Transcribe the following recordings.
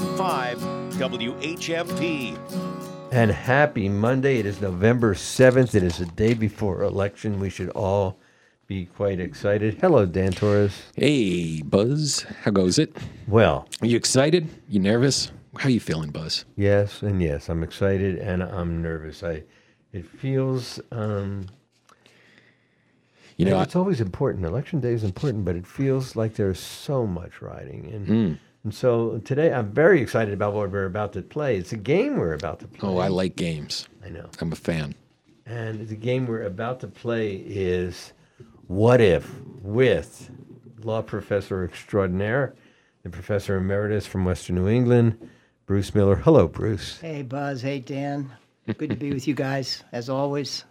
1015 WHMP. And happy Monday. It is November 7th. It is the day before election. We should all be quite excited. Hello, Dan Torres. Hey, Buzz. How goes it? Well, Are you excited? You nervous? How are you feeling, Buzz? yes, and yes, I'm excited and I'm nervous. I it feels um You know, I, it's always important. Election day is important, but it feels like there's so much riding and Hmm. And so today I'm very excited about what we're about to play. It's a game we're about to play. oh, I like games. I know. I'm a fan. And the game we're about to play is What If with law professor extraordinaire and professor emeritus from Western New England, Bruce Miller. Hello, Bruce. Hey, Buzz. Hey, Dan. Good to be with you guys, as always.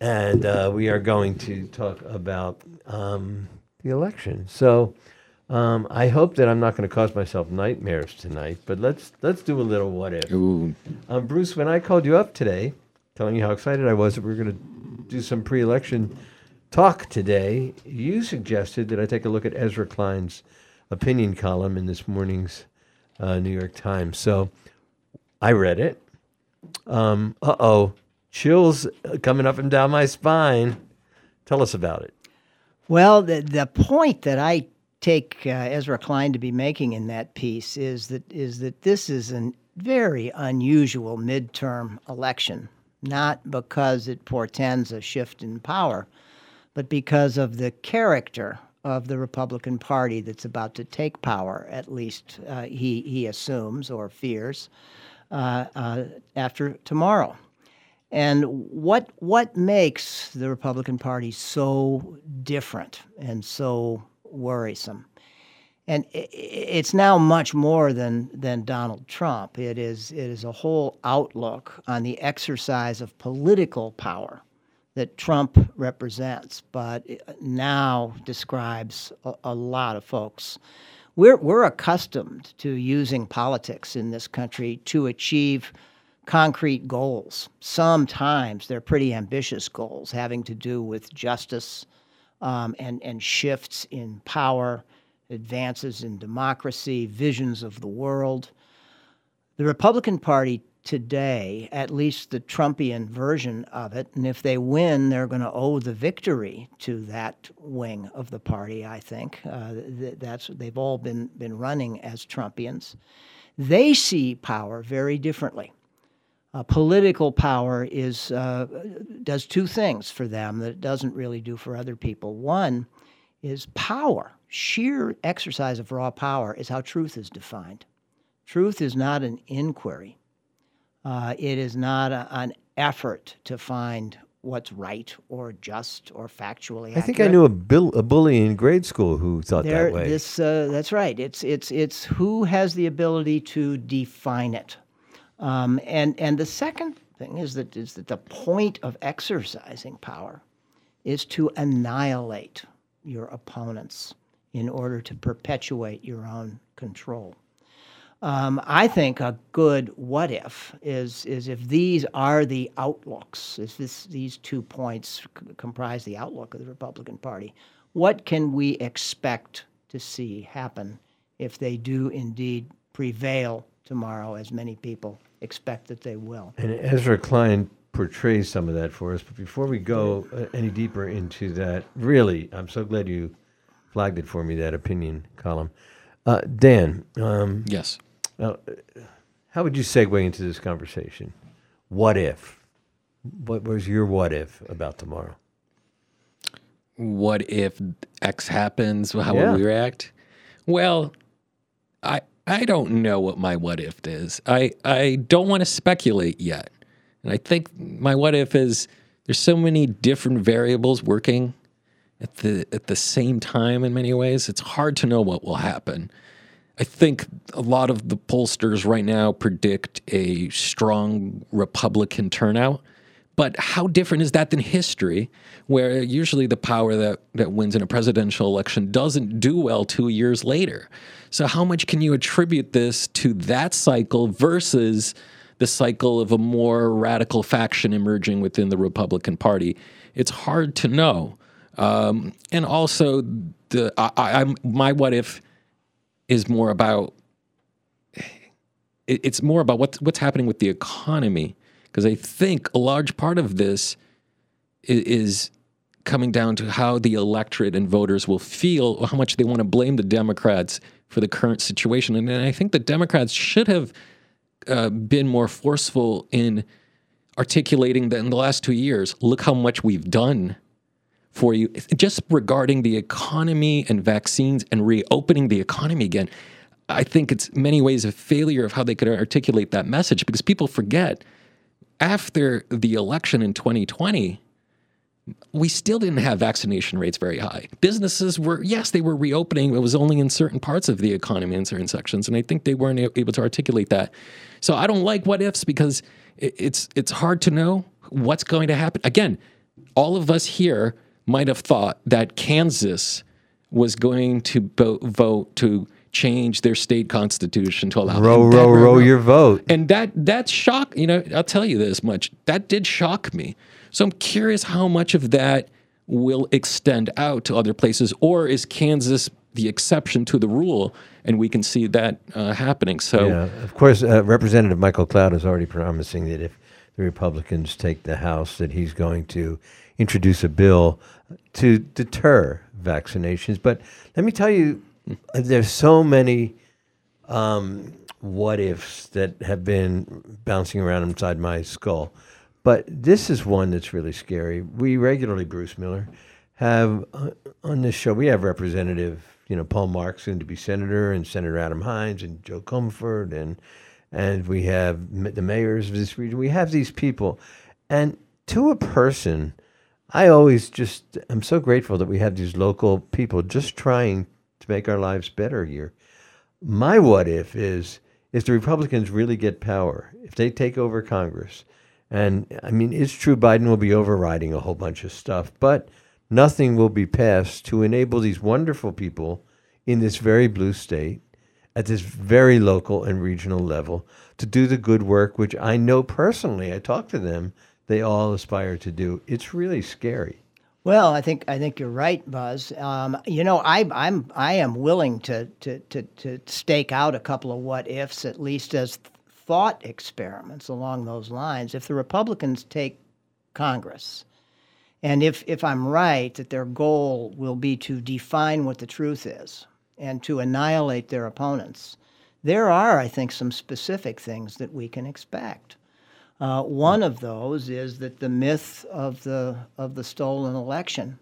And uh, we are going to talk about um, the election. So um, I hope that I'm not going to cause myself nightmares tonight, but let's let's do a little what if. Ooh, Um, Bruce, when I called you up today, telling you how excited I was that we were going to do some pre-election talk today, you suggested that I take a look at Ezra Klein's opinion column in this morning's uh, New York Times. So I read it. Um, uh oh, chills uh, coming up and down my spine. Tell us about it. Well, the, the point that I take uh, Ezra Klein to be making in that piece is that is that this is a very unusual midterm election, not because it portends a shift in power, but because of the character of the Republican Party that's about to take power. At least uh, he he assumes or fears uh, uh, after tomorrow. And what what makes the Republican Party so different and so worrisome? And it's now much more than than Donald Trump. It is it is a whole outlook on the exercise of political power that Trump represents, but now describes a, a lot of folks. We're we're accustomed to using politics in this country to achieve concrete goals. Sometimes they're pretty ambitious goals having to do with justice um, and, and shifts in power, advances in democracy, visions of the world. The Republican Party today, at least the Trumpian version of it, and if they win, they're going to owe the victory to that wing of the party. I think uh, th- that's they've all been been running as Trumpians. They see power very differently uh, political power is uh, does two things for them that it doesn't really do for other people. One is power. Sheer exercise of raw power is how truth is defined. Truth is not an inquiry. Uh, it is not a, an effort to find what's right or just or factually. I think I knew a, bill, a bully in grade school who thought There, that way. this uh, that's right. It's it's it's who has the ability to define it, um, and and the second thing is that is that the point of exercising power is to annihilate your opponents in order to perpetuate your own control. Um, I think a good what if is is if these are the outlooks, if this, these two points c- comprise the outlook of the Republican Party, what can we expect to see happen if they do indeed prevail tomorrow, as many people expect that they will? And Ezra Klein portrays some of that for us. But before we go uh, any deeper into that, really, I'm so glad you flagged it for me, that opinion column. Uh, Dan, um, yes. how would you segue into this conversation? What if? What was your what if about tomorrow? What if X happens? How Yeah. will we react? Well, I I don't know what my what if is. I I don't want to speculate yet. And I think my what if is there's so many different variables working at the at the same time in many ways. It's hard to know what will happen. I think a lot of the pollsters right now predict a strong Republican turnout. But how different is that than history, where usually the power that, that wins in a presidential election doesn't do well two years later? So, how much can you attribute this to that cycle versus the cycle of a more radical faction emerging within the Republican Party? It's hard to know. Um, and also, the I, I, my what if is more about it, it's more about what's what's happening with the economy because I think a large part of this is, is coming down to how the electorate and voters will feel, how much they want to blame the Democrats for the current situation. And, and I think the Democrats should have uh, been more forceful in articulating that in the last two years, look how much we've done for you, just regarding the economy and vaccines and reopening the economy again. I think it's many ways a failure of how they could articulate that message because people forget after the election in 2020, we still didn't have vaccination rates very high. Businesses were, yes, they were reopening. It was only in certain parts of the economy, in certain sections, and I think they weren't able to articulate that. So I don't like what ifs because it's it's hard to know what's going to happen. Again, all of us here might have thought that Kansas was going to vote to change their state constitution to allow row, row, row your vote. And that that shock, you know, I'll tell you this much. That did shock me. So I'm curious how much of that will extend out to other places, or is Kansas the exception to the rule, and we can see that uh, happening. So, yeah, of course, uh, Representative Michael Cloud is already promising that if the Republicans take the House, that he's going to introduce a bill to deter vaccinations. But let me tell you, there's so many um, what ifs that have been bouncing around inside my skull. But this is one that's really scary. We regularly, Bruce Miller, have uh, on this show, we have Representative, you know, Paul Mark, soon to be senator, and Senator Adam Hinds, and Jo Comerford, and and we have the mayors of this region. We have these people, and to a person, I always just I'm so grateful that we have these local people just trying to make our lives better here. My what if is if the Republicans really get power, if they take over Congress, and I mean, it's true Biden will be overriding a whole bunch of stuff, but nothing will be passed to enable these wonderful people in this very blue state at this very local and regional level to do the good work, which I know personally, I talk to them, they all aspire to do. It's really scary. Well, I think I think you're right, Buzz. Um, you know, I, I'm I am willing to, to to to stake out a couple of what ifs, at least as thought experiments along those lines. If the Republicans take Congress, and if if I'm right that their goal will be to define what the truth is and to annihilate their opponents, there are, I think, some specific things that we can expect. Uh, one of those is that the myth of the of the stolen election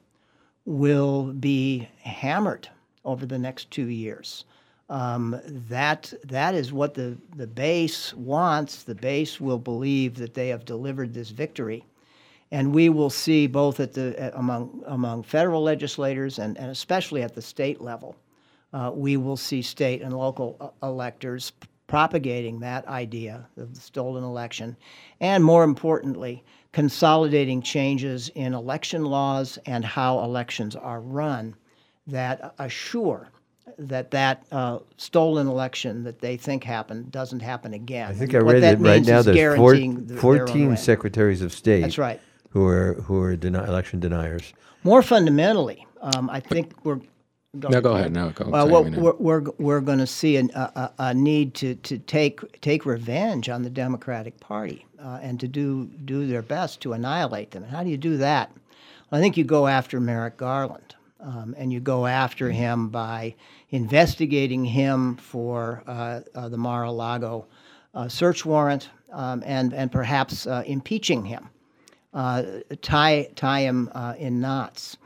will be hammered over the next two years. Um, that that is what the the base wants. The base will believe that they have delivered this victory, and we will see both at the among among federal legislators and, and especially at the state level, uh, we will see state and local uh, electors propagating that idea of the stolen election, and more importantly, consolidating changes in election laws and how elections are run that assure that that uh, stolen election that they think happened doesn't happen again. I think I read that, right now there's four, 14 secretaries of state. That's right. Who are who are deni- election deniers. More fundamentally, um, I think we're Go no, go ahead. No, go. Well, well we're, we're, we're going to see an, a, a, need to, to take take revenge on the Democratic Party uh, and to do do their best to annihilate them. And how do you do that? Well, I think you go after Merrick Garland, um, and you go after him by investigating him for uh, uh, the Mar-a-Lago uh, search warrant um, and and perhaps uh, impeaching him, uh, tie tie him in knots.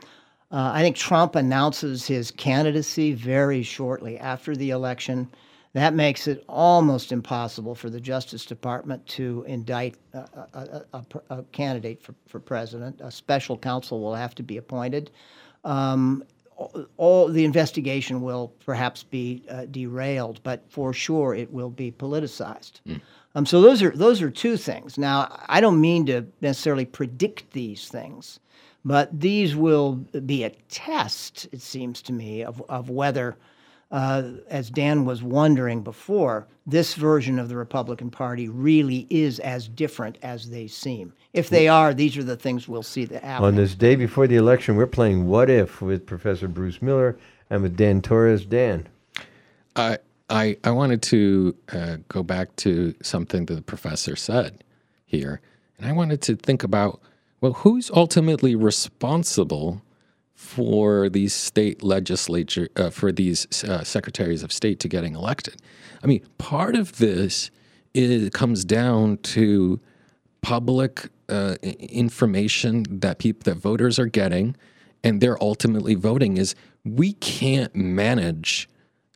Uh, I think Trump announces his candidacy very shortly after the election. That makes it almost impossible for the Justice Department to indict a, a, a, a candidate for, for, president. A special counsel will have to be appointed. Um, all, the investigation will perhaps be uh, derailed, but for sure it will be politicized. Mm. Um, so those are those are two things. Now, I don't mean to necessarily predict these things. But these will be a test, it seems to me, of, of whether, uh, as Dan was wondering before, this version of the Republican Party really is as different as they seem. If they are, these are the things we'll see that happen. On this day before the election, we're playing What If with Professor Bruce Miller and with Dan Torres. Dan. I I, I wanted to uh, go back to something that the professor said here. And I wanted to think about well, who's ultimately responsible for these state legislature, uh, for these uh, secretaries of state to getting elected? I mean, part of this is, comes down to public uh, information that people, that voters are getting, and they're ultimately voting. Is we can't manage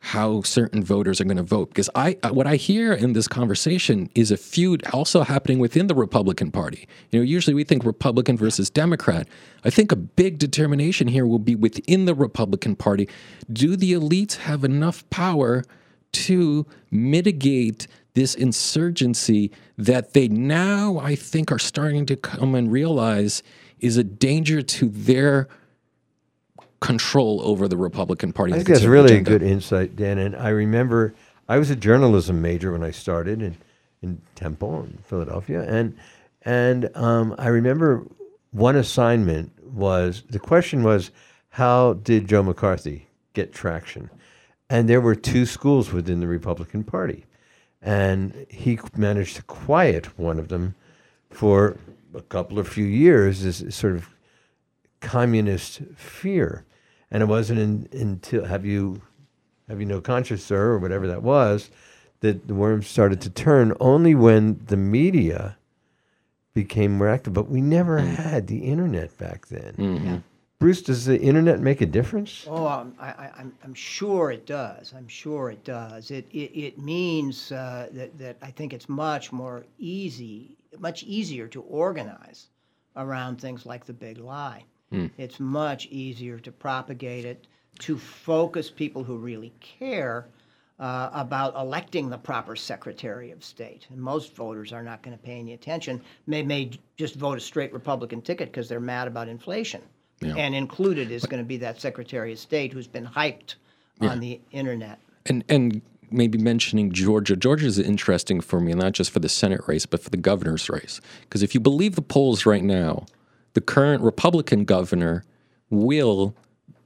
how certain voters are going to vote because I uh, what I hear in this conversation is a feud also happening within the Republican Party. You know, usually we think Republican versus Democrat. I think a big determination here will be within the Republican Party. Do the elites have enough power to mitigate this insurgency that they now I think are starting to come and realize is a danger to their control over the Republican Party. I think that's really agenda. a good insight, Dan. And I remember I was a journalism major when I started in, in Temple in Philadelphia, and and um, I remember one assignment was the question was how did Joe McCarthy get traction, and there were two schools within the Republican Party, and he managed to quiet one of them for a couple of few years. This sort of communist fear. And it wasn't in, until have you have you no conscience, sir, or whatever that was, that the worm started to turn only when the media became more active. But we never mm. had the internet back then. Mm-hmm. Yeah. Bruce, does the internet make a difference? Oh, um, I, am I'm, I'm sure it does. I'm sure it does. It, it, it means uh, that, that I think it's much more easy, much easier to organize around things like the big lie. Mm. It's much easier to propagate it, to focus people who really care uh, about electing the proper Secretary of State. And most voters are not going to pay any attention. They may just vote a straight Republican ticket because they're mad about inflation. Yeah. And included is going to be that Secretary of State who's been hyped yeah. on the internet. And and maybe mentioning Georgia. Georgia is interesting for me, not just for the Senate race, but for the governor's race. Because if you believe the polls right now, the current Republican governor will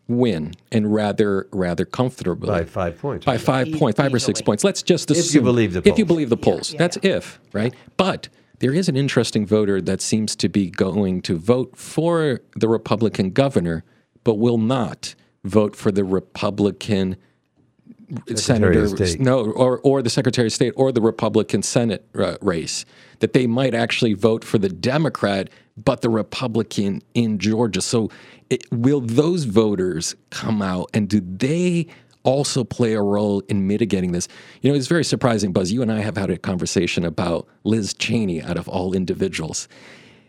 win and rather rather comfortably by five points. By five e- points, five or six points. Let's just assume if you believe the polls. if you believe the polls. Yeah, yeah, That's yeah. if right, but. There is an interesting voter that seems to be going to vote for the Republican governor, but will not vote for the Republican Secretary senator, no, or or the Secretary of State or the Republican Senate uh, race. That they might actually vote for the Democrat but the Republican in Georgia. So, it, will those voters come out and do they also play a role in mitigating this? You know, it's very surprising, Buzz. You and I have had a conversation about Liz Cheney out of all individuals.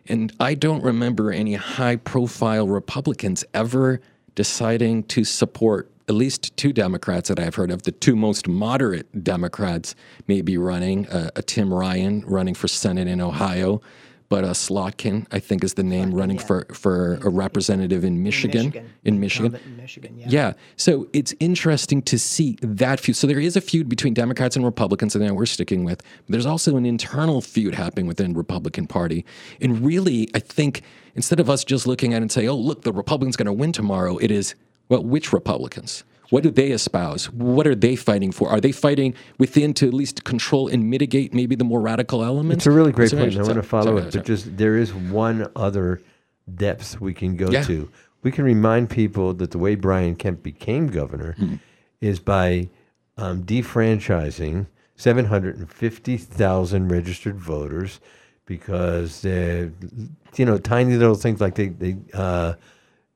And I don't remember any high profile Republicans ever deciding to support at least two Democrats that I've heard of. The two most moderate Democrats may be running uh, a Tim Ryan running for Senate in Ohio, but uh, Slotkin, I think, is the name Slotkin, running yeah. for for a representative in Michigan. In Michigan. In Michigan. In Michigan yeah. yeah. So it's interesting to see that feud. So there is a feud between Democrats and Republicans, and that we're sticking with. But there's also an internal feud happening within Republican Party. And really, I think instead of us just looking at it and say, "Oh, look, the Republicans going to win tomorrow," it is, well, which Republicans? What do they espouse? What are they fighting for? Are they fighting within to at least control and mitigate maybe the more radical elements? It's a really great point. I want to follow sorry, it, but just there is one other depth we can go yeah. to. We can remind people that the way Brian Kemp became governor mm-hmm. is by um, defranchising 750,000 registered voters because they're, you know, tiny little things like they, they uh,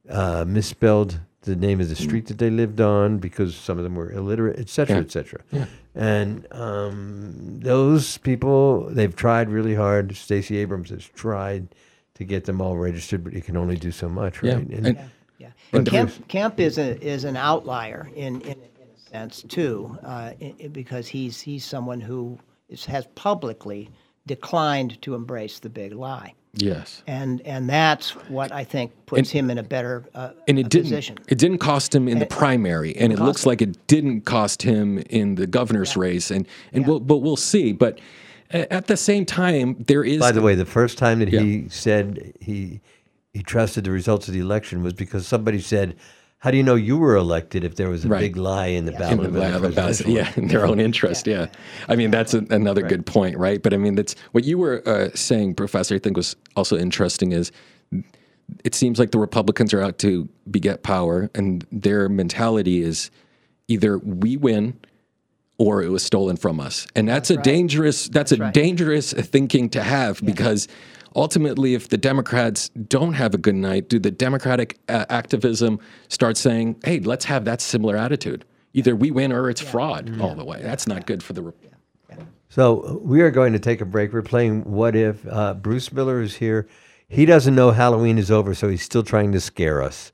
uh, misspelled the name of the street that they lived on because some of them were illiterate, et cetera, yeah. et cetera. Yeah. And um, those people, they've tried really hard. Stacey Abrams has tried to get them all registered, but you can only do so much, right? Yeah. And, yeah. yeah. And Kemp, Kemp is a, is an outlier in, in, in a sense too, uh, in, because he's he's someone who is, has publicly declined to embrace the big lie. Yes, and and that's what I think puts and, him in a better uh, and it didn't, position. It didn't cost him in and, the primary, and it looks him. like it didn't cost him in the governor's yeah. race, and and yeah. we'll, but we'll see. But at the same time, there is. By the way, the first time that yeah. he said he he trusted the results of the election was because somebody said, how do you know you were elected if there was a Right. big lie in the in ballot? the, the la- the ballot, yeah, in their own interest, yeah. I mean, that's a, another good point, right? But I mean, that's what you were uh, saying, Professor. I think was also interesting. Is it seems like the Republicans are out to beget power, and their mentality is either we win or it was stolen from us, and that's, a dangerous. That's, a right. dangerous thinking to have because ultimately, if the Democrats don't have a good night, do the Democratic uh, activism start saying, "Hey, let's have that similar attitude"? Either we win or it's fraud all the way. That's not good for the. Re- So uh, we are going to take a break. We're playing What If. Uh, Bruce Miller is here. He doesn't know Halloween is over, so he's still trying to scare us.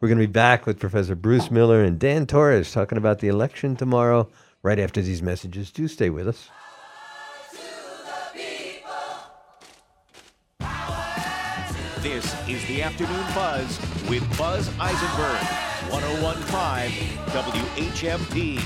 We're going to be back with Professor Bruce Miller and Dan Torres talking about the election tomorrow, right after these messages. Do stay with us. This is the Afternoon Buzz with Buzz Eisenberg, 1015 WHMP.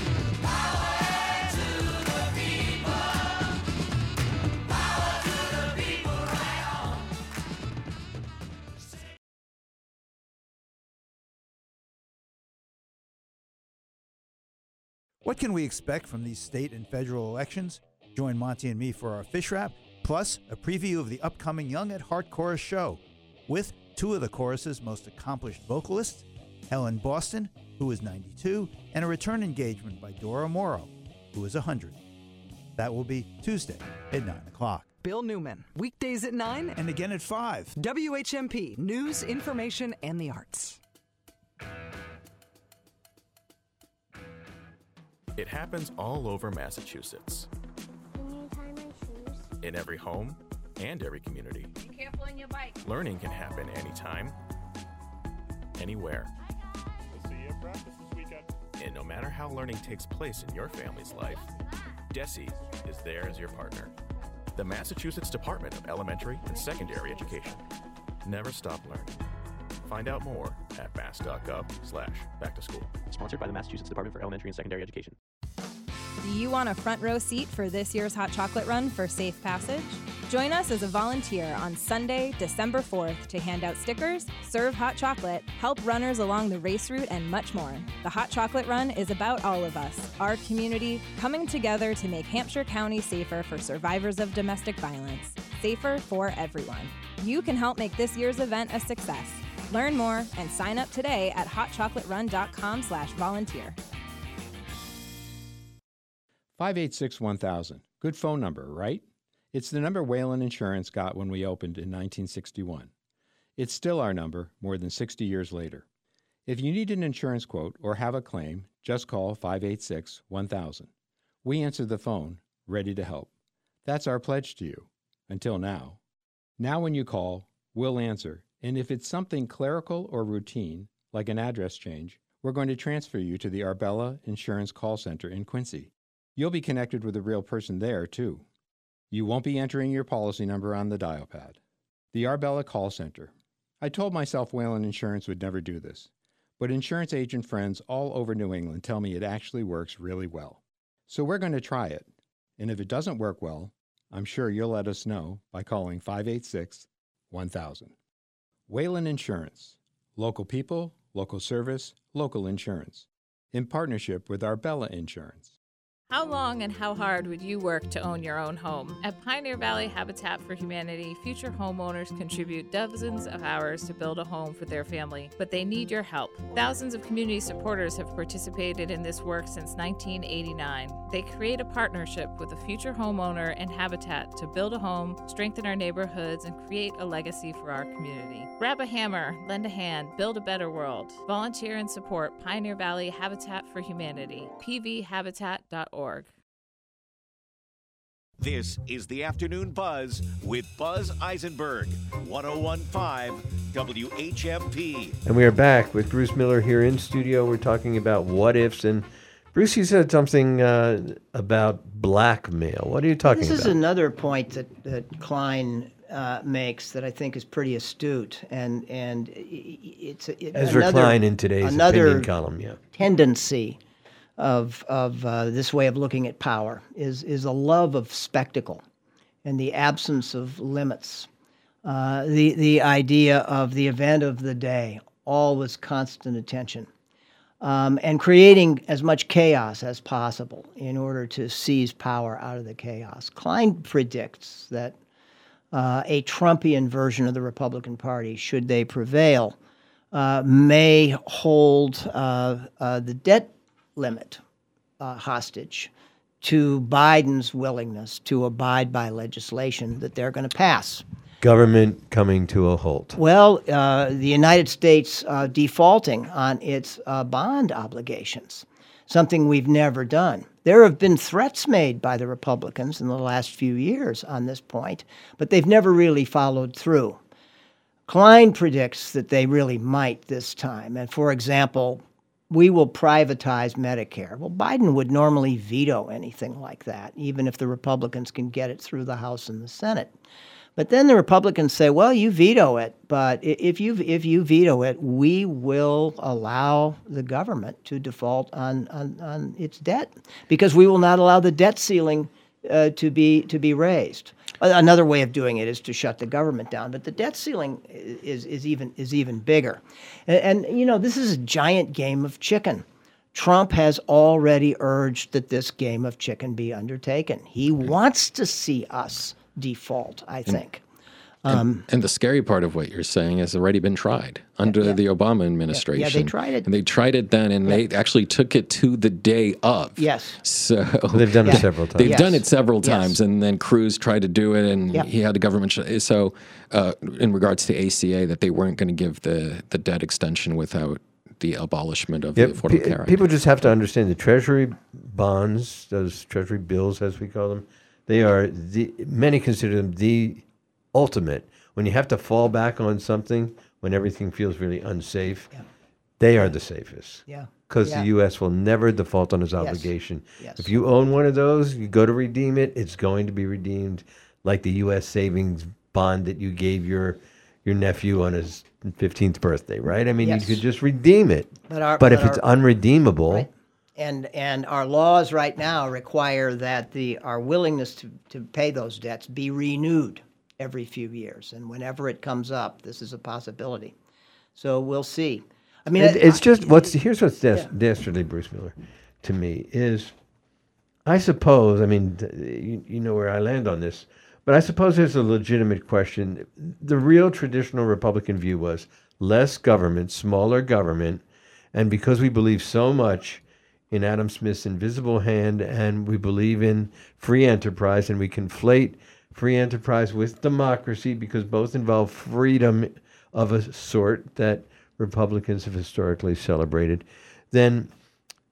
What can we expect from these state and federal elections? Join Monty and me for our fish wrap, plus a preview of the upcoming Young at Heart Chorus show with two of the chorus's most accomplished vocalists, Helen Boston, who is 92, and a return engagement by Dora Morrow, who is 100. That will be Tuesday at 9 o'clock. Bill Newman, weekdays at 9, And again at 5. WHMP, news, information, and the arts. It happens all over Massachusetts, Can you tie my shoes? in every home and every community. Be careful on your bike. Learning can happen anytime, anywhere. And no matter how learning takes place in your family's life, DESE is there as your partner. The Massachusetts Department of Elementary and Secondary Education. Never stop learning. Find out more at mass.gov slash back to school. Sponsored by the Massachusetts Department for Elementary and Secondary Education. Do you want a front row seat for this year's Hot Chocolate Run for safe passage? Join us as a volunteer on Sunday, December 4th to hand out stickers, serve hot chocolate, help runners along the race route, and much more. The Hot Chocolate Run is about all of us, our community, coming together to make Hampshire County safer for survivors of domestic violence, safer for everyone. You can help make this year's event a success. Learn more and sign up today at hotchocolaterun.com slash volunteer. 586 1000. Good phone number, right? It's the number Whalen Insurance got when we opened in 1961. It's still our number more than 60 years later. If you need an insurance quote or have a claim, just call 586 1000. We answer the phone, ready to help. That's our pledge to you. Until now. Now, when you call, we'll answer, and if it's something clerical or routine, like an address change, we're going to transfer you to the Arbella Insurance Call Center in Quincy. You'll be connected with a real person there, too. You won't be entering your policy number on the dial pad. The Arbella Call Center. I told myself Whalen Insurance would never do this, but insurance agent friends all over New England tell me it actually works really well. So we're going to try it. And if it doesn't work well, I'm sure you'll let us know by calling 586 1000. Whalen Insurance. Local people, local service, local insurance. In partnership with Arbella Insurance. How long and how hard would you work to own your own home? At Pioneer Valley Habitat for Humanity, future homeowners contribute dozens of hours to build a home for their family, but they need your help. Thousands of community supporters have participated in this work since 1989. They create a partnership with a future homeowner and Habitat to build a home, strengthen our neighborhoods, and create a legacy for our community. Grab a hammer, lend a hand, build a better world. Volunteer and support Pioneer Valley Habitat for Humanity, pvhabitat.org. This is the Afternoon Buzz with Buzz Eisenberg, 1015 WHMP. And we are back with Bruce Miller here in studio. We're talking about what ifs. And Bruce, you said something uh, about blackmail. What are you talking about? This is another point that, that Klein uh, makes that I think is pretty astute, and and i- i- it's it, Ezra another, Klein in today's another opinion column. Yeah. tendency of of uh, this way of looking at power is is a love of spectacle, and the absence of limits. Uh, the the idea of the event of the day, always constant attention. um, and creating as much chaos as possible in order to seize power out of the chaos. Klein predicts that uh, a Trumpian version of the Republican Party, should they prevail, uh, may hold uh, uh the debt limit uh, hostage to Biden's willingness to abide by legislation that they're going to pass. Government coming to a halt. Well, uh, the United States uh, defaulting on its uh, bond obligations, something we've never done. There have been threats made by the Republicans in the last few years on this point, but they've never really followed through. Klein predicts that they really might this time. And for example, we will privatize Medicare. Well, Biden would normally veto anything like that, even if the Republicans can get it through the House and the Senate. But then the Republicans say, "Well, you veto it, but if you if you veto it, we will allow the government to default on on, on its debt because we will not allow the debt ceiling uh, to be to be raised." Another way of doing it is to shut the government down, but the debt ceiling is, is even is even bigger. And, and you know, this is a giant game of chicken. Trump has already urged that this game of chicken be undertaken. He wants to see us default, I think. Um, and, and, the scary part of what you're saying has already been tried under yeah. the Obama administration. Yeah, yeah, they tried it. And they tried it then, and yeah. they actually took it to the day of. Yes. So they've done it several times. They've yes. done it several times, yes. and then Cruz tried to do it, and he had the government. Sh- so, uh, in regards to ACA, that they weren't going to give the the debt extension without the abolishment of yep. the Affordable P- Care Act. People just have to understand the Treasury bonds, those Treasury bills, as we call them. They are the many consider them the ultimate when you have to fall back on something when everything feels really unsafe. Yeah. They are the safest. Yeah. Because yeah. the U.S. will never default on its yes. obligation. Yes. If you own one of those, you go to redeem it, it's going to be redeemed like the U.S. savings bond that you gave your your nephew on his 15th birthday, right? I mean, yes. you could just redeem it. But, our, but, but if our, it's unredeemable, right and and our laws right now require that the our willingness to, to pay those debts be renewed every few years and whenever it comes up this is a possibility. So we'll see. I mean it, it's just what's here's what's yeah. dastardly bruce miller to me is i suppose i mean you, you know where i land on this but i suppose there's a legitimate question. The real traditional republican view was less government smaller government and because we believe so much in Adam Smith's invisible hand, and we believe in free enterprise, and we conflate free enterprise with democracy because both involve freedom of a sort that Republicans have historically celebrated, then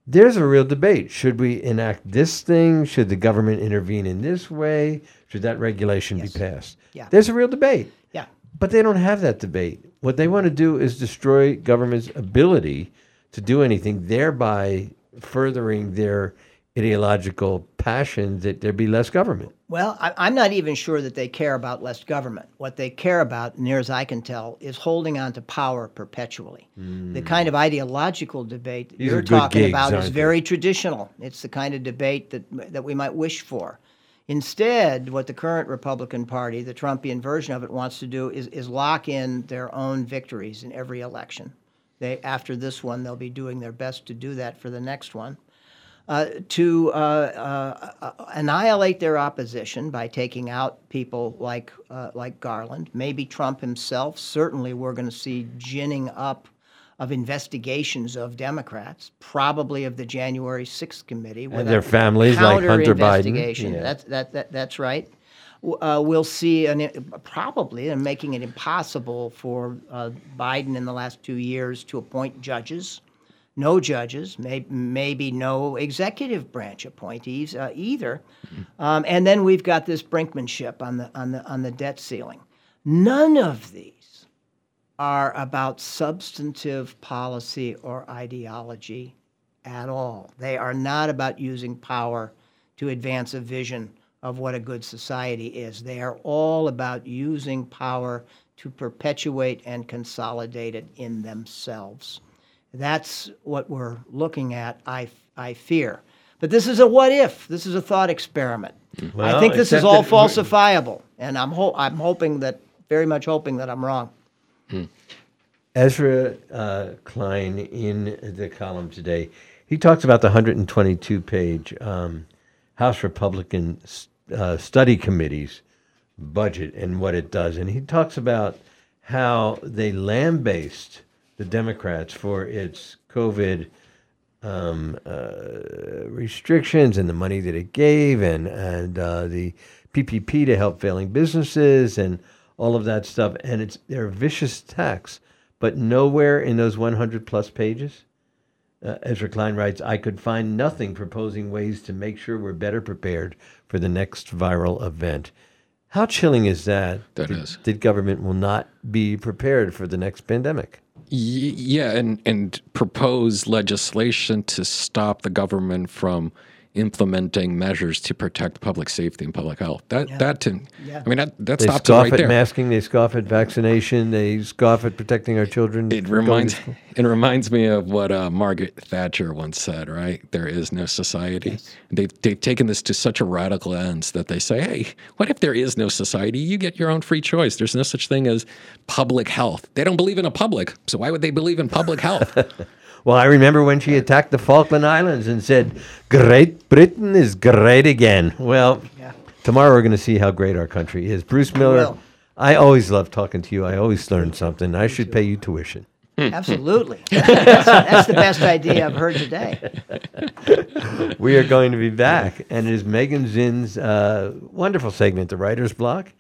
there's a real debate. Should we enact this thing? Should the government intervene in this way? Should that regulation yes. be passed? Yeah. There's a real debate. Yeah. But they don't have that debate. What they want to do is destroy government's ability to do anything, thereby furthering their ideological passion that there be less government. Well, I, am not even sure that they care about less government. What they care about, near as I can tell, is holding on to power perpetually. Mm. The kind of ideological debate These you're talking gigs, about is they? very traditional. It's the kind of debate that that we might wish for. Instead, what the current Republican Party, the Trumpian version of it, wants to do is, is lock in their own victories in every election. They, after this one, they'll be doing their best to do that for the next one. Uh, to uh, uh, annihilate their opposition by taking out people like uh, like Garland, maybe Trump himself. Certainly, we're going to see ginning up of investigations of Democrats, probably of the January 6th committee, and their families, like Hunter Biden. Yeah. That's that, that that's right uh, we'll see an, probably and making it impossible for uh, Biden in the last two years to appoint judges, no judges, may, maybe no executive branch appointees uh, either, mm-hmm. um, and then we've got this brinkmanship on the on the on the debt ceiling. None of these are about substantive policy or ideology at all. They are not about using power to advance a vision of what a good society is. They are all about using power to perpetuate and consolidate it in themselves. That's what we're looking at, I, I fear. But this is a what if. This is a thought experiment. Well, I think this is all falsifiable, and I'm ho- I'm hoping that very much hoping that I'm wrong. Hmm. Ezra uh, Klein in the column today. He talks about the 122 page um, House Republican uh, study committee's budget and what it does. And he talks about how they lambast the Democrats for its COVID um, uh, restrictions and the money that it gave and, and uh, the PPP to help failing businesses and all of that stuff. And it's they're vicious attacks, but nowhere in those 100 plus pages, uh, Ezra Klein writes, I could find nothing proposing ways to make sure we're better prepared for the next viral event. How chilling is that? That that, is. that government will not be prepared for the next pandemic. Yeah, and and propose legislation to stop the government from implementing measures to protect public safety and public health. That Yeah. that to, Yeah. I mean that that They stops it scoff right at there. masking. They scoff at vaccination. They scoff at protecting our children. It from going to reminds school. it reminds me of what uh, Margaret Thatcher once said. Right, there is no society. They've they've taken this to such a radical ends that they say, hey, what if there is no society? You get your own free choice. There's no such thing as public health. They don't believe in a public, so why would they believe in public health? Well, I remember when she attacked the Falkland Islands and said, Great Britain is great again. Well, Yeah. tomorrow we're going to see how great our country is. Bruce Miller, will. I always love talking to you. I always learn something. I should pay you tuition. Absolutely. that's, that's the best idea I've heard today. we are going to be back, and it is Megan Zinn's uh, wonderful segment, The Writer's Block,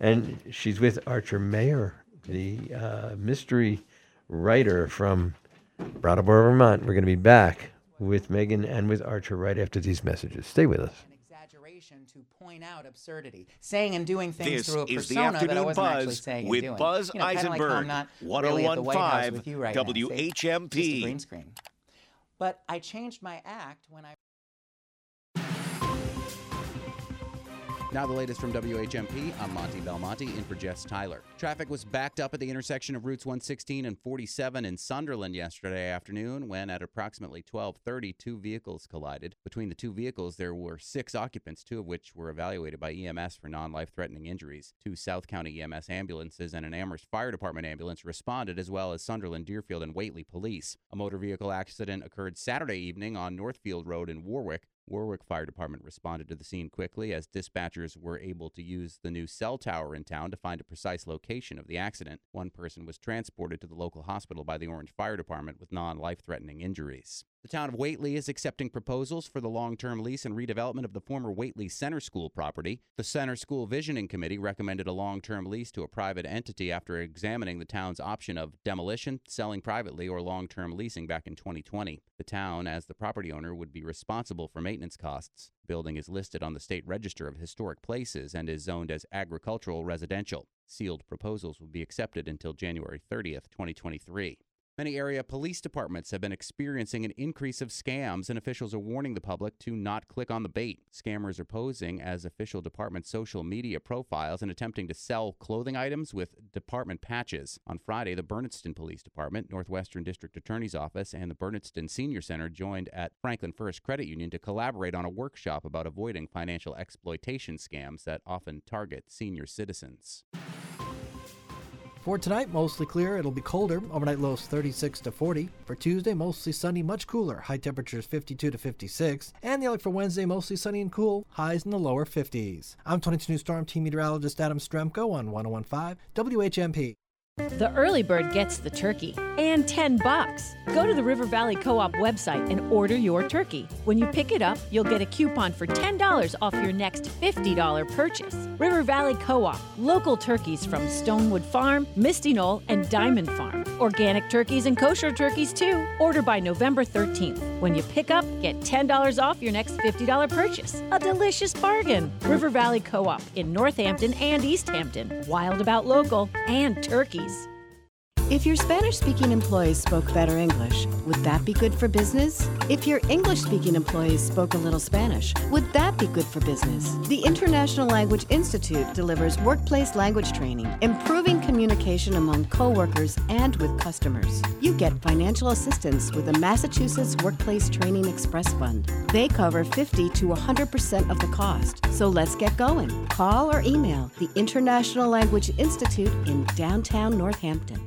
and she's with Archer Mayor, the uh, mystery writer from Brattleboro, Vermont. We're going to be back with Megan and with Archer right after these messages. Stay with us. exaggeration to point out absurdity, saying and doing things This through a is the persona that I wasn't actually saying with and doing. Buzz you know, kinda like how Eisenberg, I'm not really at the White House with you right now. Oh WHMP. Just a green screen. But I changed my act when I. Now the latest from WHMP. I'm Monty Belmonte in for Jess Tyler. Traffic was backed up at the intersection of routes 116 and 47 in Sunderland yesterday afternoon when at approximately 12:30 two vehicles collided. Between the two vehicles there were 6 occupants, two of which were evaluated by EMS for non-life-threatening injuries. Two South County EMS ambulances and an Amherst Fire Department ambulance responded as well as Sunderland, Deerfield and Whately police. A motor vehicle accident occurred Saturday evening on Northfield Road in Warwick. Warwick Fire Department responded to the scene quickly as dispatchers were able to use the new cell tower in town to find a precise location of the accident. One person was transported to the local hospital by the Orange Fire Department with non life threatening injuries. The town of Whately is accepting proposals for the long term lease and redevelopment of the former Whately Center School property. The Center School Visioning Committee recommended a long term lease to a private entity after examining the town's option of demolition, selling privately, or long term leasing back in 2020. The town, as the property owner, would be responsible for maintenance costs. The building is listed on the State Register of Historic Places and is zoned as agricultural residential. Sealed proposals will be accepted until January 30th, 2023. Many area police departments have been experiencing an increase of scams, and officials are warning the public to not click on the bait. Scammers are posing as official department social media profiles and attempting to sell clothing items with department patches. On Friday, the Bernardston Police Department, Northwestern District Attorney's Office, and the Bernardston Senior Center joined at Franklin First Credit Union to collaborate on a workshop about avoiding financial exploitation scams that often target senior citizens. For tonight, mostly clear. It'll be colder. Overnight lows 36 to 40. For Tuesday, mostly sunny, much cooler. High temperatures 52 to 56. And the outlook for Wednesday, mostly sunny and cool. Highs in the lower 50s. I'm 22 News Storm Team Meteorologist Adam Strzempko on 1015 WHMP. The early bird gets the turkey and 10 bucks. Go to the River Valley Co-op website and order your turkey. When you pick it up, you'll get a coupon for $10 off your next $50 purchase. River Valley Co-op, local turkeys from Stonewood Farm, Misty Knoll, and Diamond Farm. Organic turkeys and kosher turkeys too. Order by November 13th. When you pick up, get $10 off your next $50 purchase. A delicious bargain. River Valley Co-op in Northampton and Easthampton. Wild about local and turkeys. If your Spanish speaking employees spoke better English, would that be good for business? If your English speaking employees spoke a little Spanish, would that be good for business? The International Language Institute delivers workplace language training, improving communication among coworkers and with customers. You get financial assistance with the Massachusetts Workplace Training Express Fund. They cover 50 to 100% of the cost. So let's get going. Call or email the International Language Institute in downtown Northampton.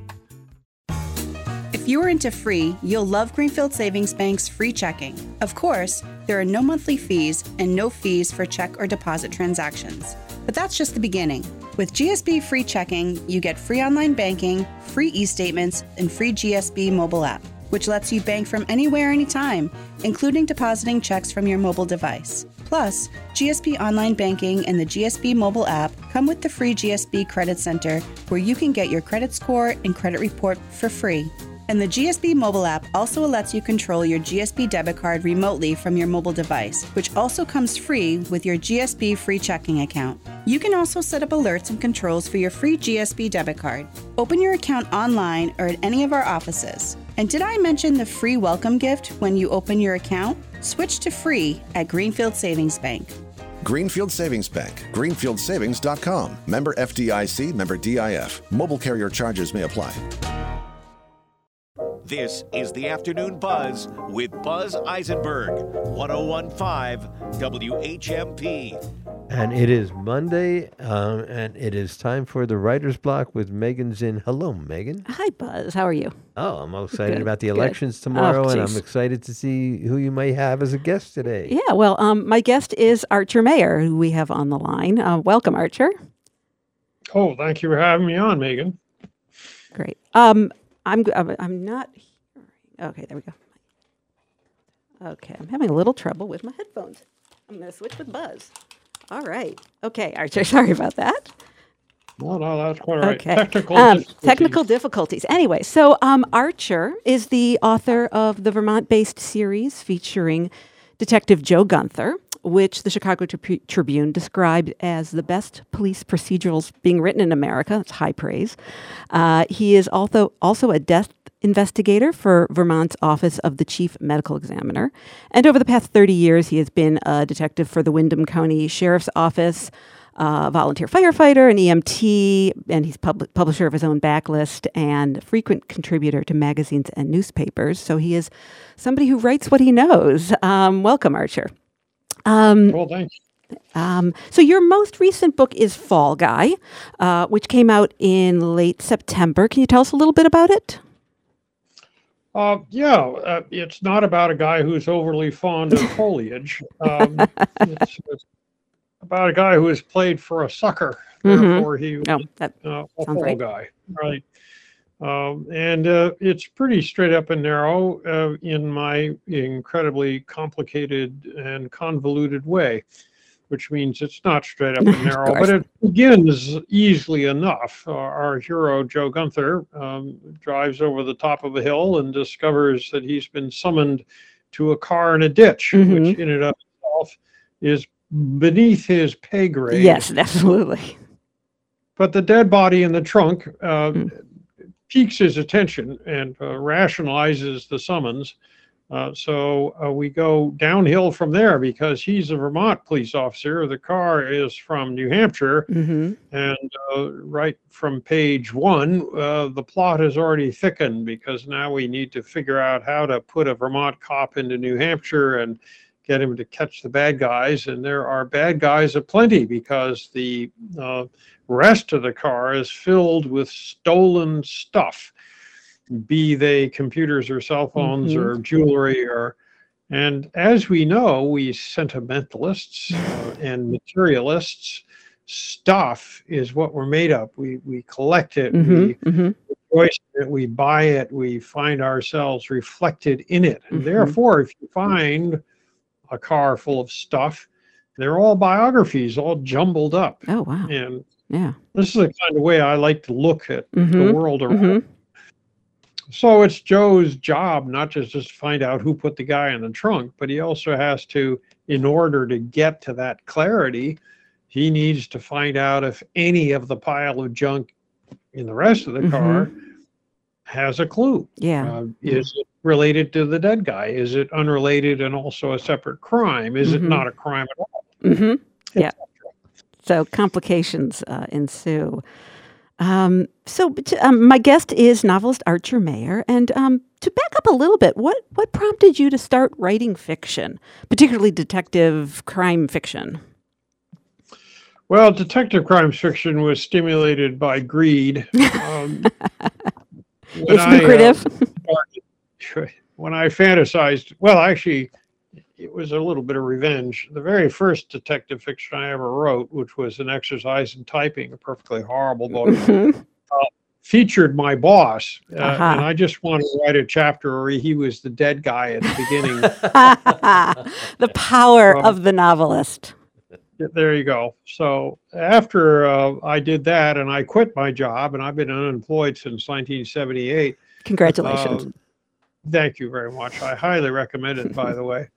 If you are into free, you'll love Greenfield Savings Bank's free checking. Of course, there are no monthly fees and no fees for check or deposit transactions. But that's just the beginning. With GSB free checking, you get free online banking, free e statements, and free GSB mobile app, which lets you bank from anywhere, anytime, including depositing checks from your mobile device. Plus, GSB Online Banking and the GSB mobile app come with the free GSB Credit Center, where you can get your credit score and credit report for free. And the GSB mobile app also lets you control your GSB debit card remotely from your mobile device, which also comes free with your GSB free checking account. You can also set up alerts and controls for your free GSB debit card. Open your account online or at any of our offices. And did I mention the free welcome gift when you open your account? Switch to free at Greenfield Savings Bank. Greenfield Savings Bank, greenfieldsavings.com. Member FDIC, member DIF. Mobile carrier charges may apply. This is the Afternoon Buzz with Buzz Eisenberg, 1015 WHMP. And it is Monday, um, and it is time for the writer's block with Megan Zinn. Hello, Megan. Hi, Buzz. How are you? Oh, I'm all excited Good, about the good. elections Oh, tomorrow, and I'm excited to see who you may have as a guest today. Yeah, well, um, my guest is Archer Mayor, who we have on the line. Uh, welcome, Archer. Oh, thank you for having me on, Megan. Great. Um, I'm I'm not hearing. Okay, there we go. Okay, I'm having a little trouble with my headphones. I'm going to switch with Buzz. All right. Okay, Archer. Sorry about that. No, no, that's quite right. Okay. Technical Um, difficulties. technical difficulties. Anyway, so um, Archer is the author of the Vermont based series featuring Detective Joe Gunther, which the Chicago Tri- Tribune described as the best police procedurals being written in America. That's high praise. Uh, he is also, also a death investigator for Vermont's Office of the Chief Medical Examiner. And over the past 30 years, he has been a detective for the Windham County Sheriff's Office uh, volunteer firefighter, an EMT, and he's pub- publisher of his own backlist and frequent contributor to magazines and newspapers. So he is somebody who writes what he knows. Um, welcome, Archer. Um, well, thanks. um, so your most recent book is Fall Guy, uh, which came out in late September. Can you tell us a little bit about it? Uh, yeah, uh, it's not about a guy who's overly fond of foliage. Um, it's, it's about a guy who has played for a sucker. Mhm. Therefore, he Oh, was that uh, a fall right. guy, right? Um, and uh, it's pretty straight up and narrow uh, in my incredibly complicated and convoluted way, which means it's not straight up and narrow, but it begins easily enough. Uh, our hero, Joe Gunther, um, drives over the top of a hill and discovers that he's been summoned to a car in a ditch, which Mhm. in and of itself is beneath his pay grade. Yes, absolutely. But the dead body in the trunk uh, Hmm. Piques his attention and uh, rationalizes the summons. Uh, so uh, we go downhill from there because he's a Vermont police officer. The car is from New Hampshire. Mm-hmm. And uh, right from page one, uh, the plot has already thickened because now we need to figure out how to put a Vermont cop into New Hampshire and get him to catch the bad guys. And there are bad guys aplenty because the uh, rest of the car is filled with stolen stuff, be they computers or cell phones Mhm. or jewelry or. And as we know, we sentimentalists uh, and materialists, stuff is what we're made of. We we collect it, Mm-hmm. we Mm-hmm. it, we buy it, we find ourselves reflected in it. And Mhm. therefore, if you find a car full of stuff, they're all biographies, all jumbled up. Oh wow. And Yeah. this is the kind of way I like to look at the Mhm. world around. Mhm. So it's Joe's job not just to find out who put the guy in the trunk, but he also has to, in order to get to that clarity, he needs to find out if any of the pile of junk in the rest of the car has a clue. Yeah. Uh, is it related to the dead guy? Is it unrelated and also a separate crime? Is it not a crime at all? Mm-hmm. Yeah. So complications uh, ensue. Um, so but, um, my guest is novelist Archer Mayor, and um, to back up a little bit, what what prompted you to start writing fiction, particularly detective crime fiction? Well, detective crime fiction was stimulated by greed. Um, It's I, uh, lucrative. start- when I fantasized, well, actually, it was a little bit of revenge. The very first detective fiction I ever wrote, which was an exercise in typing, a perfectly horrible book, uh, featured my boss, uh, Uh-huh. and I just wanted to write a chapter where he was the dead guy at the beginning. the power Um, of the novelist. There you go. So after uh, I did that and I quit my job, and I've been unemployed since 1978. Congratulations. uh, thank you very much. I highly recommend it, by the way.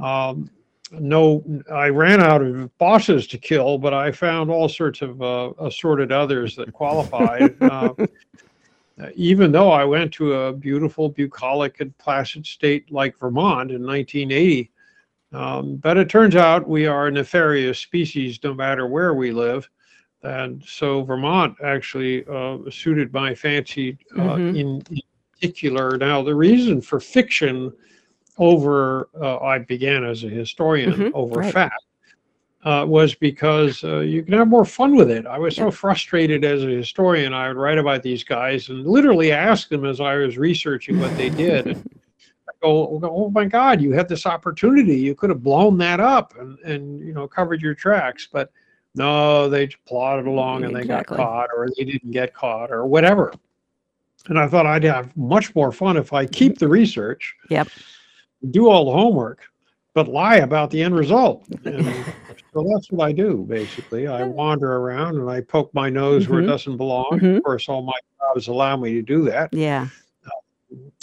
Um, no, I ran out of bosses to kill, but I found all sorts of uh, assorted others that qualified. uh, even though I went to a beautiful, bucolic, and placid state like Vermont in 1980, um, but it turns out we are a nefarious species no matter where we live. And so Vermont actually uh, suited my fancy uh, Mhm. in, in particular. Now, the reason for fiction over, uh, I began as a historian Mhm, over right. fact, uh, was because uh, you can have more fun with it. I was so frustrated as a historian. I would write about these guys and literally ask them as I was researching what they did. And I go, oh my God, you had this opportunity. You could have blown that up and, and you know, covered your tracks. But no, they plodded along and they Exactly. got caught or they didn't get caught or whatever. And I thought I'd have much more fun if I keep the research, Yep. Do all the homework, but lie about the end result. And so that's what I do basically. I wander around and I poke my nose where it Mhm. doesn't belong. Mhm. Of course, all my jobs allow me to do that. Yeah.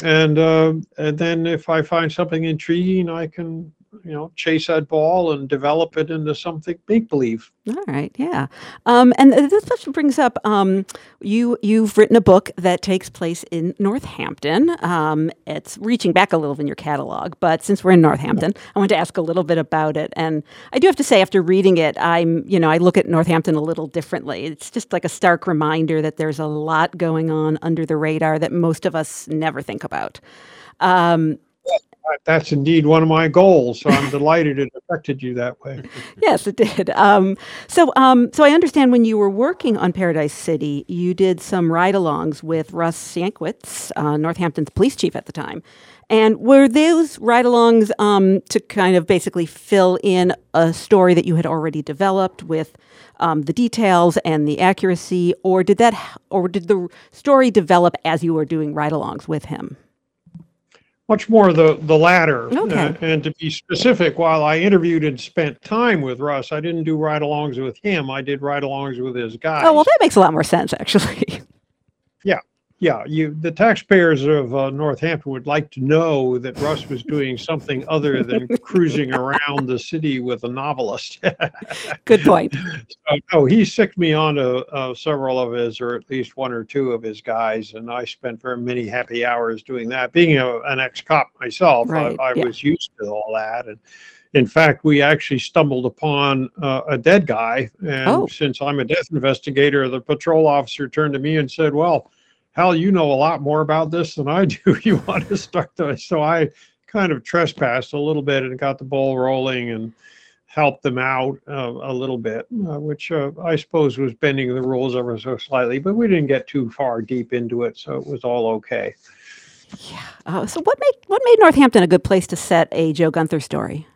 And uh, and then if I find something intriguing, I can you know chase that ball and develop it into something make believe. All right, yeah, um, and this just brings up um, you. You've written a book that takes place in Northampton. Um, it's reaching back a little in your catalog, but since we're in Northampton, I want to ask a little bit about it. And I do have to say, after reading it, I'm you know I look at Northampton a little differently. It's just like a stark reminder that there's a lot going on under the radar that most of us never think about. Um, That's indeed one of my goals. So I'm delighted it affected you that way. yes, it did. Um, so, um, so I understand when you were working on Paradise City, you did some ride-alongs with Russ Sienkiewicz, uh, Northampton's police chief at the time. And were those ride-alongs um, to kind of basically fill in a story that you had already developed with um, the details and the accuracy, or did that, or did the story develop as you were doing ride-alongs with him? Much more the the latter. Okay. Uh, and to be specific, while I interviewed and spent time with Russ, I didn't do ride-alongs with him. I did ride-alongs with his guys. Oh, well, that makes a lot more sense, actually. Yeah. You, the taxpayers of uh, Northampton would like to know that Russ was doing something other than cruising around the city with a novelist. Good point. So, no, he sicked me on to uh, several of his, or at least one or two of his guys, and I spent very many happy hours doing that. Being a, an ex-cop myself, Right, I, I yeah. was used to all that, and in fact, we actually stumbled upon uh, a dead guy. And Oh. since I'm a death investigator, the patrol officer turned to me and said, "Well, Hal, you know a lot more about this than I do. You want to start the?" So I kind of trespassed a little bit and got the ball rolling and helped them out uh, a little bit, uh, which uh, I suppose was bending the rules ever so slightly. But we didn't get too far deep into it, so it was all okay. Uh, so, what made what made Northampton a good place to set a Joe Gunther story?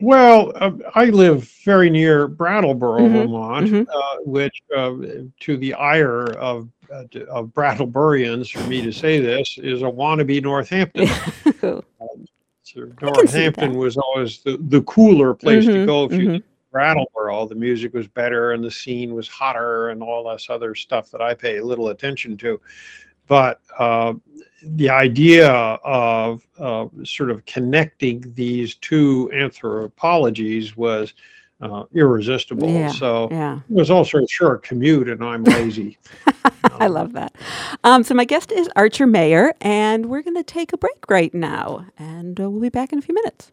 Well, uh, I live very near Brattleboro, Mhm, Vermont, mhm. uh, which, uh, to the ire of uh, of Brattleborians, for me to say this, is a wannabe Northampton. Um, so Northampton was always the, the cooler place to Mhm, go if you mhm. lived Brattleboro. The music was better and the scene was hotter and all this other stuff that I pay little attention to. But uh, the idea of uh, sort of connecting these two anthropologies was uh, irresistible. Yeah, so yeah. it was also a short commute, and I'm lazy. I love that. Um, so my guest is Archer Mayor, and we're going to take a break right now, and uh, we'll be back in a few minutes.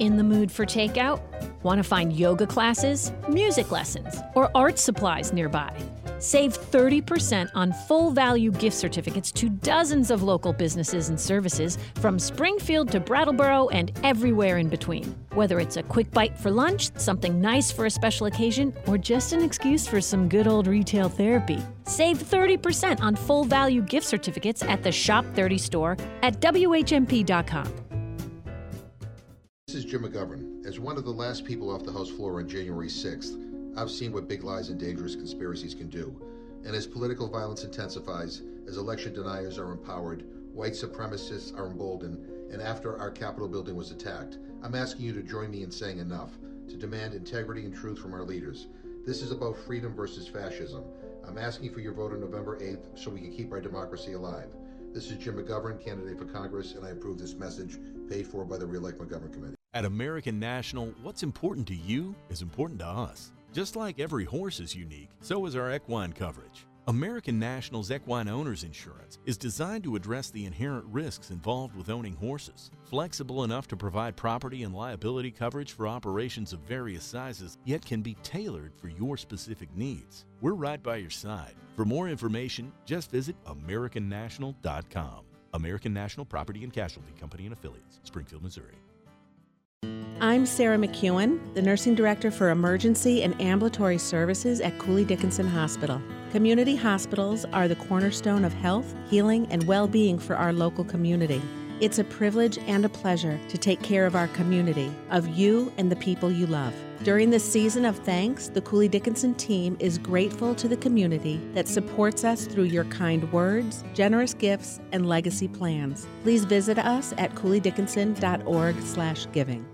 In the mood for takeout? Want to find yoga classes, music lessons, or art supplies nearby? Save 30% on full value gift certificates to dozens of local businesses and services from Springfield to Brattleboro and everywhere in between. Whether it's a quick bite for lunch, something nice for a special occasion, or just an excuse for some good old retail therapy. Save 30% on full value gift certificates at the Shop 30 store at WHMP.com. This is Jim McGovern. As one of the last people off the House floor on January 6th, I've seen what big lies and dangerous conspiracies can do. And as political violence intensifies, as election deniers are empowered, white supremacists are emboldened, and after our Capitol building was attacked, I'm asking you to join me in saying enough, to demand integrity and truth from our leaders. This is about freedom versus fascism. I'm asking for your vote on November 8th so we can keep our democracy alive. This is Jim McGovern, candidate for Congress, and I approve this message paid for by the Reelect McGovern Committee. At American National, what's important to you is important to us. Just like every horse is unique, so is our equine coverage. American National's Equine Owners Insurance is designed to address the inherent risks involved with owning horses. Flexible enough to provide property and liability coverage for operations of various sizes, yet can be tailored for your specific needs. We're right by your side. For more information, just visit AmericanNational.com. American National Property and Casualty Company and Affiliates, Springfield, Missouri. I'm Sarah McEwen, the Nursing Director for Emergency and Ambulatory Services at Cooley Dickinson Hospital. Community hospitals are the cornerstone of health, healing, and well being for our local community. It's a privilege and a pleasure to take care of our community, of you and the people you love. During this season of thanks, the Cooley Dickinson team is grateful to the community that supports us through your kind words, generous gifts, and legacy plans. Please visit us at cooleydickinson.org/giving.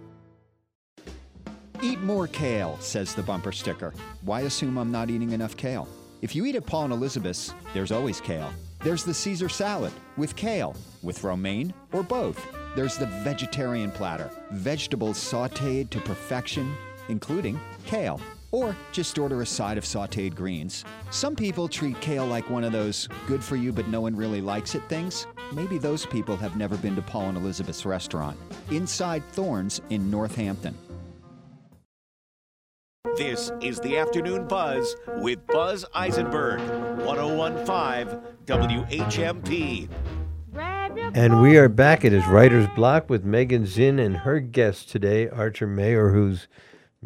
Eat more kale, says the bumper sticker. Why assume I'm not eating enough kale? If you eat at Paul and Elizabeth's, there's always kale. There's the Caesar salad with kale, with romaine, or both. There's the vegetarian platter, vegetables sauteed to perfection, including kale. Or just order a side of sauteed greens. Some people treat kale like one of those good for you but no one really likes it things. Maybe those people have never been to Paul and Elizabeth's restaurant, Inside Thornes in Northampton. This is the Afternoon Buzz with Buzz Eisenberg, 1015 WHMP. And we are back at his writer's block with Megan Zinn and her guest today, Archer Mayor, whose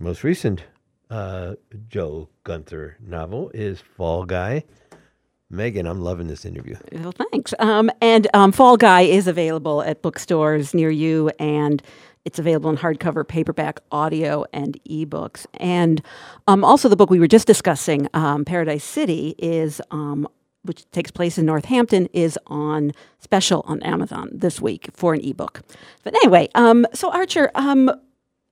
most recent uh, Joe Gunther novel is Fall Guy. Megan, I'm loving this interview. Well, thanks. Um, and um, Fall Guy is available at bookstores near you, and it's available in hardcover, paperback, audio, and ebooks. And um, also, the book we were just discussing, um, Paradise City, is um, which takes place in Northampton, is on special on Amazon this week for an ebook. But anyway, um, so Archer, um,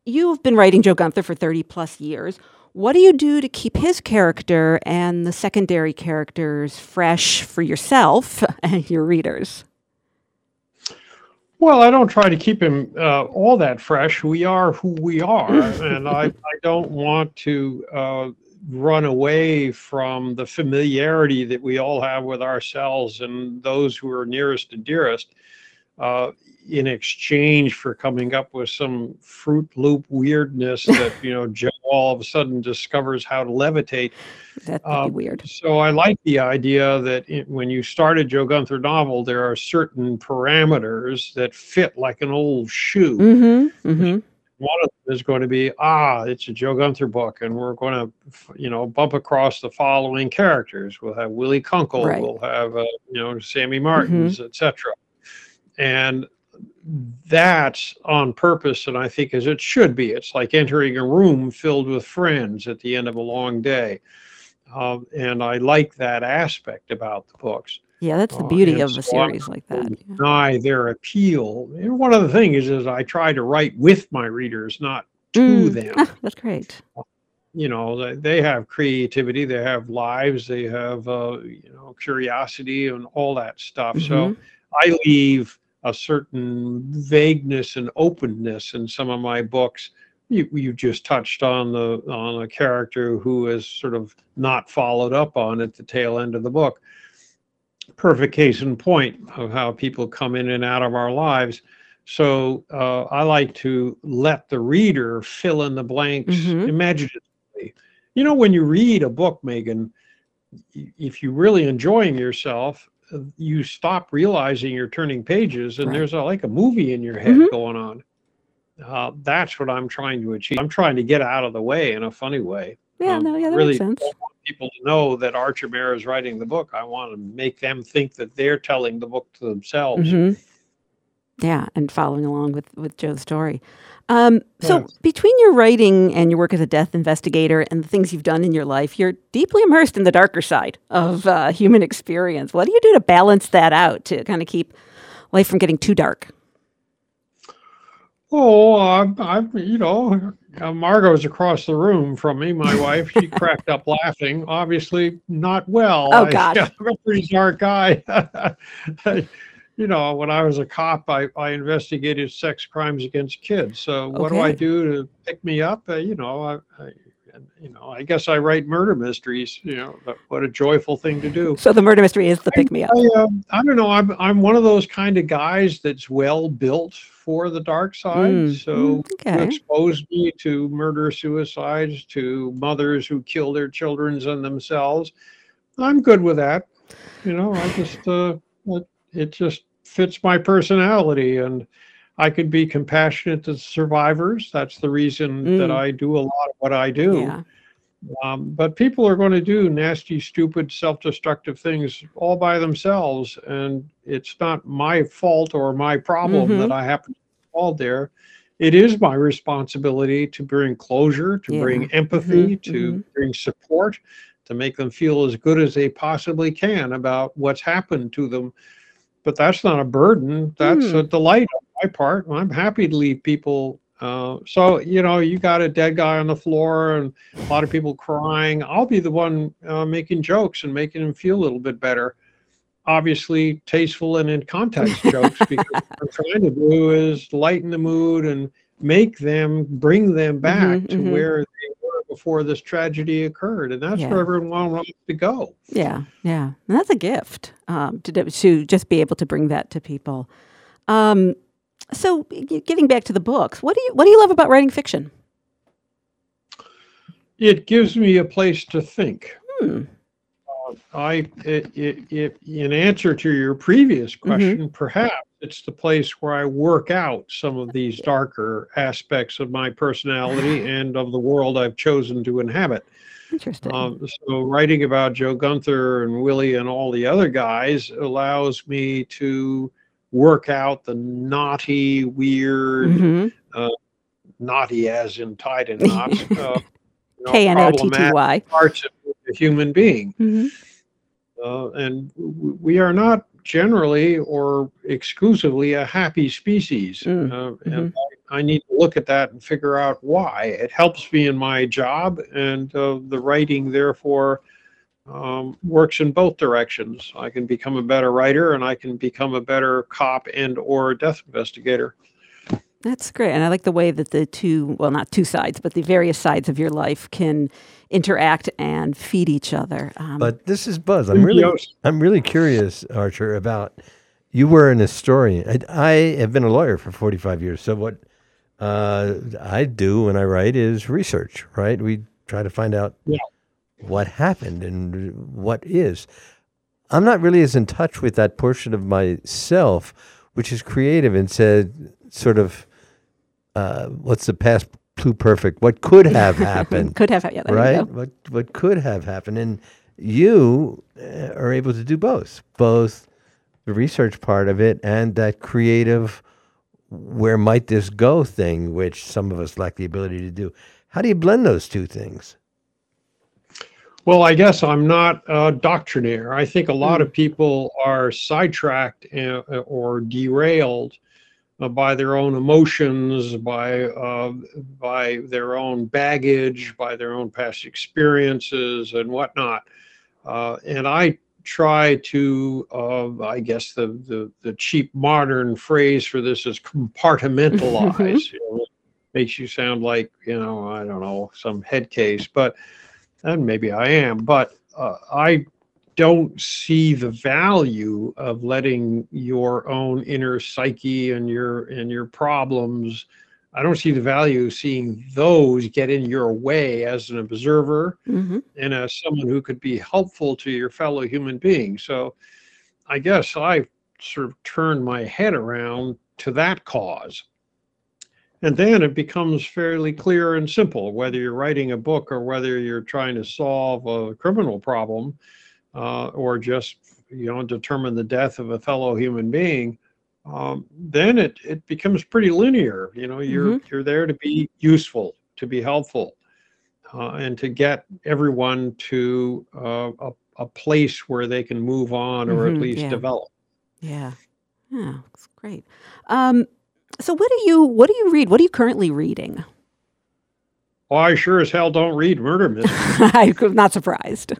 you've been writing Joe Gunther for 30 plus years. What do you do to keep his character and the secondary characters fresh for yourself and your readers? Well, I don't try to keep him uh, all that fresh. We are who we are, and I, I don't want to uh, run away from the familiarity that we all have with ourselves and those who are nearest and dearest uh, in exchange for coming up with some Fruit Loop weirdness that, you know, Joe all of a sudden discovers how to levitate. That'd be um, weird. So I like the idea that it, when you start a Joe Gunther novel, there are certain parameters that fit like an old shoe. Mm-hmm, mm-hmm. One of them is going to be, ah, it's a Joe Gunther book, and we're going to, you know, bump across the following characters. We'll have Willy Kunkle, right. we'll have, uh, you know, Sammie Martens, Mm-hmm. etc. And that's on purpose, and I think as it should be. It's like entering a room filled with friends at the end of a long day. Um, and I like that aspect about the books. Yeah, that's the Uh, beauty and of a so I'm series like that. yeah. Deny their appeal. And one of the things is I try to write with my readers, not to Mm. them. Ah, that's great. You know, they, they have creativity, they have lives, they have uh, you know curiosity and all that stuff. So Mhm. I leave a certain vagueness and openness in some of my books. You, you just touched on the on a character who is sort of not followed up on at the tail end of the book. Perfect case in point of how people come in and out of our lives. So uh, I like to let the reader fill in the blanks Mhm. imaginatively. You know, when you read a book, Megan, if you're really enjoying yourself, you stop realizing you're turning pages, and Right. there's a, like a movie in your head Mhm. going on. Uh, that's what I'm trying to achieve. I'm trying to get out of the way in a funny way. Yeah, Um, no, yeah, that really makes sense. want people to know that Archer Mayor is writing the book. I want to make them think that they're telling the book to themselves. hmm Yeah, and following along with with Joe's story. Um, so Yes. between your writing and your work as a death investigator and the things you've done in your life, you're deeply immersed in the darker side of uh, human experience. What do you do to balance that out to kind of keep life from getting too dark? Oh, I'm, I'm, you know, uh, Margot's across the room from me, my wife. She cracked up laughing, obviously not well. Oh, God. I'm a pretty smart guy. you know, when I was a cop, I, I investigated sex crimes against kids. So what do I do to pick me up? Uh, you know, I, I, you know, I guess I write murder mysteries. You know, but what a joyful thing to do. So the murder mystery is the pick me up. I, um, I don't know. I'm I'm one of those kind of guys that's well built for the dark side. Mm, So mm, okay. expose me to murder suicides, to mothers who kill their children and themselves. I'm good with that. You know, I just uh, it, it just fits my personality, and I could be compassionate to survivors. That's the reason that Mm. I do a lot of what I do. Yeah. Um, but people are going to do nasty, stupid, self destructive things all by themselves. And it's not my fault or my problem Mhm. that I happen to fall there. It is my responsibility to bring closure, to Yeah. bring empathy, Mhm, to mhm. bring support, to make them feel as good as they possibly can about what's happened to them. But that's not a burden, that's a Hmm. delight on my part. I'm happy to leave people. Uh, so, you know, you got a dead guy on the floor and a lot of people crying. I'll be the one uh, making jokes and making them feel a little bit better. Obviously, tasteful and in context jokes, because what I'm trying to do is lighten the mood and make them, bring them back Mhm, to mhm. where they before this tragedy occurred. And that's Yeah. where everyone wants to go. Yeah, yeah, and that's a gift um, to to just be able to bring that to people. Um, so, getting back to the books, what do you what do you love about writing fiction? It gives me a place to think. Hmm. Uh, I, it, it, it, in answer to your previous Mm-hmm. question, perhaps it's the place where I work out some of these darker aspects of my personality and of the world I've chosen to inhabit. Interesting. Um, so writing about Joe Gunther and Willie and all the other guys allows me to work out the naughty, weird, Mhm. uh, naughty as in tied in knots, uh, you know, K-N-O-T-T-Y. problematic parts of a human being. Mhm. Uh, and we are not generally or exclusively a happy species. Mm, Uh, mm-hmm. and I, I need to look at that and figure out why. It helps me in my job, and uh, the writing, therefore, um, works in both directions. I can become a better writer, and I can become a better cop and or death investigator. That's great, and I like the way that the two well, not two sides, but the various sides of your life can interact and feed each other. Um, But this is Buzz. I'm really, I'm really curious, Archer, about you were an historian. I, I have been a lawyer for 45 years. So what uh, I do when I write is research. Right? We try to find out Yeah. what happened and what is. I'm not really as in touch with that portion of myself, which is creative and said, sort of, uh, what's the past pluperfect? What could have happened? Could have, yeah, right? What what could have happened? And you uh, are able to do both, both the research part of it and that creative, where might this go thing, which some of us lack the ability to do. How do you blend those two things? Well, I guess I'm not a doctrinaire. I think a lot of people are sidetracked uh, or derailed uh, by their own emotions, by uh, by their own baggage, by their own past experiences and whatnot. Uh, and I try to, uh, I guess the, the the cheap modern phrase for this is compartmentalize. you know, makes you sound like you know I don't know some head case, but and maybe I am, but uh, I don't see the value of letting your own inner psyche and your and your problems I don't see the value of seeing those get in your way as an observer Mm-hmm. and as someone who could be helpful to your fellow human being. So I guess I sort of turned my head around to that cause. And then it becomes fairly clear and simple whether you're writing a book or whether you're trying to solve a criminal problem uh, or just you know determine the death of a fellow human being. Um, then it, it becomes pretty linear. You know, you're you're there to be useful, to be helpful, uh, and to get everyone to uh, a, a place where they can move on or Mhm, at least yeah. develop. Yeah. Yeah, that's great. Um, so what do you what do you read? What are you currently reading? Well, I sure as hell don't read murder mysteries. I'm not surprised.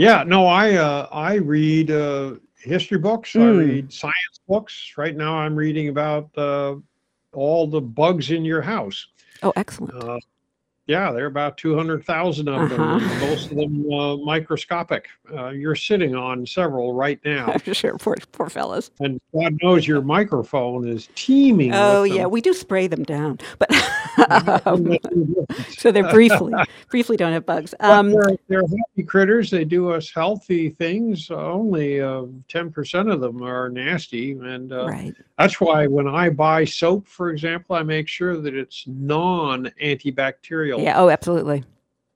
Yeah, no, I uh, I read uh, history books. I Mm. read science books. Right now, I'm reading about uh, all the bugs in your house. Oh, excellent. Uh, yeah, there are about two hundred thousand of them. Uh-huh. Most of them uh, microscopic. Uh, you're sitting on several right now, I'm sure, poor poor fellas. and God knows your microphone is teeming. Oh yeah, we do spray them down, but so they're briefly briefly don't have bugs. Um, they're, they're healthy critters. They do us healthy things. Uh, only ten percent of them are nasty, and uh, Right. that's why when I buy soap, for example, I make sure that it's non-antibacterial. yeah. Oh, absolutely.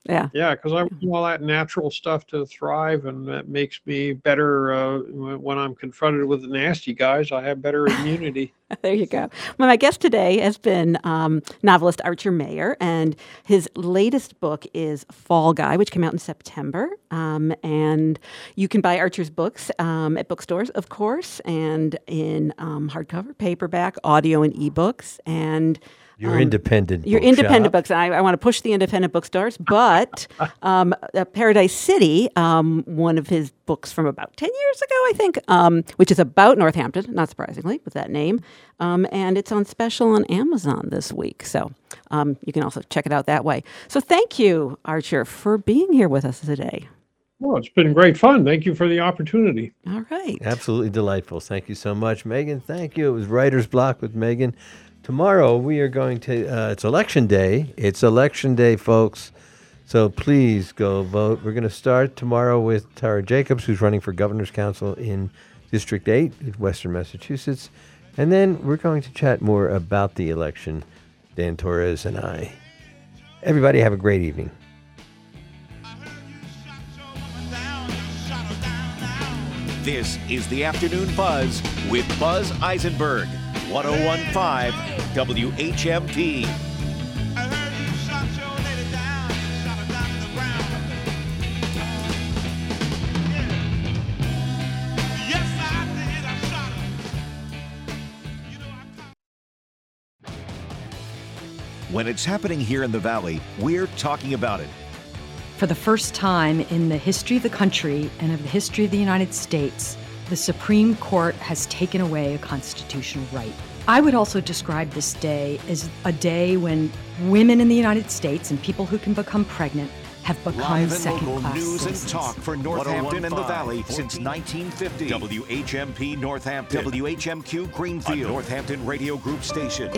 Yeah. Yeah, because I want all that natural stuff to thrive, and that makes me better uh, when I'm confronted with the nasty guys. I have better immunity. There you go. Well, my guest today has been um, novelist Archer Mayor, and his latest book is Fall Guy, which came out in September. Um, and you can buy Archer's books um, at bookstores, of course, and in um, hardcover, paperback, audio, and ebooks. And Your um, independent Your bookshop. independent books. And I, I want to push the independent bookstores, but um, uh, Paradise City, um, one of his books from about 10 years ago, I think, um, which is about Northampton, not surprisingly, with that name. Um, and it's on special on Amazon this week. So um, you can also check it out that way. So thank you, Archer, for being here with us today. Well, it's been great fun. Thank you for the opportunity. All right. Absolutely delightful. Thank you so much, Megan. Thank you. It was Writer's Block with Megan. Tomorrow we are going to, uh, it's election day. It's election day, folks. So please go vote. We're going to start tomorrow with Tara Jacobs, who's running for Governor's Council in District 8 in Western Massachusetts. And then we're going to chat more about the election, Dan Torres and I. Everybody have a great evening. This is the Afternoon Buzz with Buzz Eisenberg, 1015 WHMP. When it's happening here in the Valley, we're talking about it. For the first time in the history of the country and of the history of the United States, the Supreme Court has taken away a constitutional right. I would also describe this day as a day when women in the United States and people who can become pregnant have become Live and second local class news citizens. and talk for Northampton and the Valley oh since 1950. WHMP Northampton, WHMQ Greenfield, a Northampton Radio Group station.